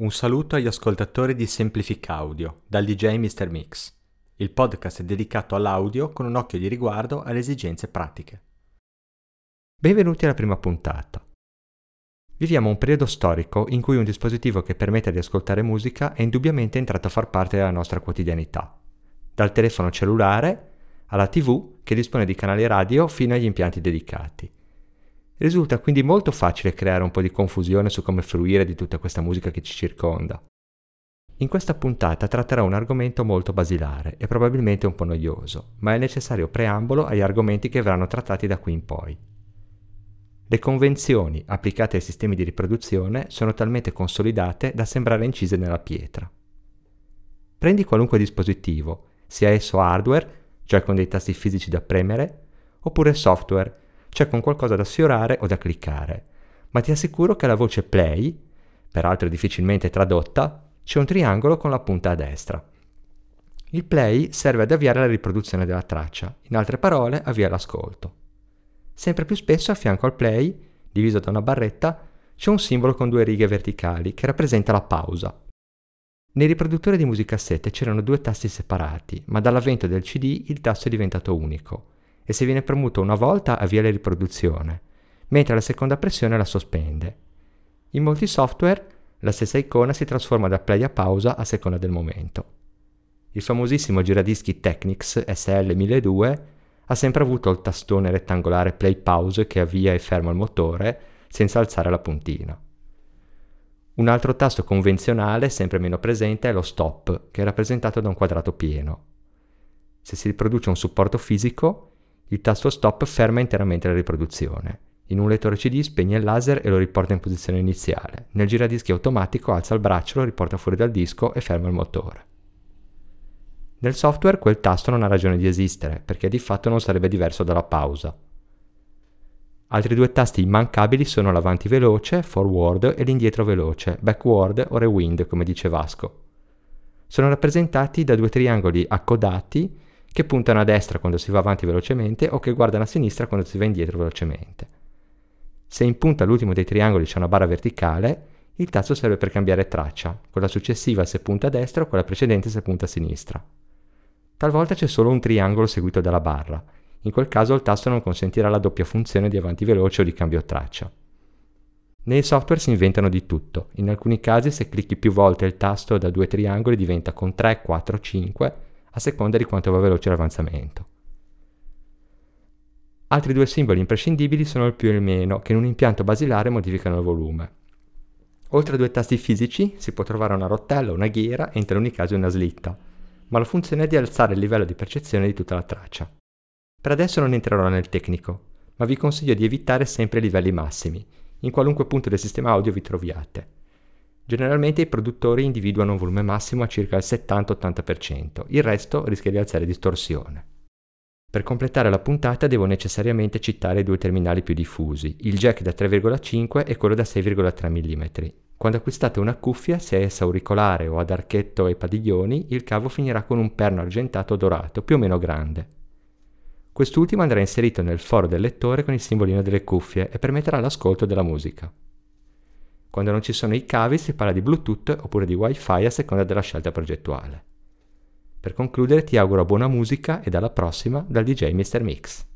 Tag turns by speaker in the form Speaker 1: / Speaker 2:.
Speaker 1: Un saluto agli ascoltatori di Semplific Audio dal DJ Mr. Mix. Il podcast è dedicato all'audio con un occhio di riguardo alle esigenze pratiche. Benvenuti alla prima puntata. Viviamo un periodo storico in cui un dispositivo che permette di ascoltare musica è indubbiamente entrato a far parte della nostra quotidianità. Dal telefono cellulare alla TV che dispone di canali radio fino agli impianti dedicati Risulta quindi molto facile creare un po' di confusione su come fruire di tutta questa musica che ci circonda. In questa puntata tratterò un argomento molto basilare e probabilmente un po' noioso, ma è necessario preambolo agli argomenti che verranno trattati da qui in poi. Le convenzioni applicate ai sistemi di riproduzione sono talmente consolidate da sembrare incise nella pietra. Prendi qualunque dispositivo, sia esso hardware, cioè con dei tasti fisici da premere, oppure software, cioè con qualcosa da sfiorare o da cliccare. Ma ti assicuro che la voce play, peraltro difficilmente tradotta, c'è un triangolo con la punta a destra. Il play serve ad avviare la riproduzione della traccia, in altre parole avvia l'ascolto. Sempre più spesso a fianco al play, diviso da una barretta, c'è un simbolo con due righe verticali che rappresenta la pausa. Nei riproduttori di musicassette c'erano due tasti separati, ma dall'avvento del CD il tasto è diventato unico e se viene premuto una volta avvia la riproduzione, mentre la seconda pressione la sospende. In molti software la stessa icona si trasforma da play a pausa a seconda del momento. Il famosissimo giradischi Technics SL1002 ha sempre avuto il tastone rettangolare play pause che avvia e ferma il motore senza alzare la puntina. Un altro tasto convenzionale, sempre meno presente, è lo stop, che è rappresentato da un quadrato pieno. Se si riproduce un supporto fisico, il tasto stop ferma interamente la riproduzione. In un lettore CD spegne il laser e lo riporta in posizione iniziale. Nel giradischi automatico alza il braccio, lo riporta fuori dal disco e ferma il motore. Nel software quel tasto non ha ragione di esistere, perché di fatto non sarebbe diverso dalla pausa. Altri due tasti immancabili sono l'avanti veloce, forward, e l'indietro veloce, backward o rewind, come dice Vasco. Sono rappresentati da due triangoli accodati che puntano a destra quando si va avanti velocemente o che guardano a sinistra quando si va indietro velocemente. Se in punta all'ultimo dei triangoli c'è una barra verticale, il tasto serve per cambiare traccia, quella successiva se punta a destra o quella precedente se punta a sinistra. Talvolta c'è solo un triangolo seguito dalla barra, in quel caso il tasto non consentirà la doppia funzione di avanti veloce o di cambio traccia. Nei software si inventano di tutto, in alcuni casi se clicchi più volte il tasto da due triangoli diventa con 3, 4, 5, a seconda di quanto va veloce l'avanzamento. Altri due simboli imprescindibili sono il più e il meno, che in un impianto basilare modificano il volume. Oltre a due tasti fisici si può trovare una rotella, una ghiera e in taluni casi una slitta, ma la funzione è di alzare il livello di percezione di tutta la traccia. Per adesso non entrerò nel tecnico, ma vi consiglio di evitare sempre i livelli massimi, in qualunque punto del sistema audio vi troviate. Generalmente i produttori individuano un volume massimo a circa il 70-80%, il resto rischia di alzare distorsione. Per completare la puntata devo necessariamente citare i due terminali più diffusi, il jack da 3,5 e quello da 6,3 mm. Quando acquistate una cuffia, sia essa auricolare o ad archetto e padiglioni, il cavo finirà con un perno argentato dorato, più o meno grande. Quest'ultimo andrà inserito nel foro del lettore con il simbolino delle cuffie e permetterà l'ascolto della musica. Quando non ci sono i cavi si parla di Bluetooth oppure di Wi-Fi a seconda della scelta progettuale. Per concludere ti auguro buona musica e alla prossima dal DJ Mr. Mix.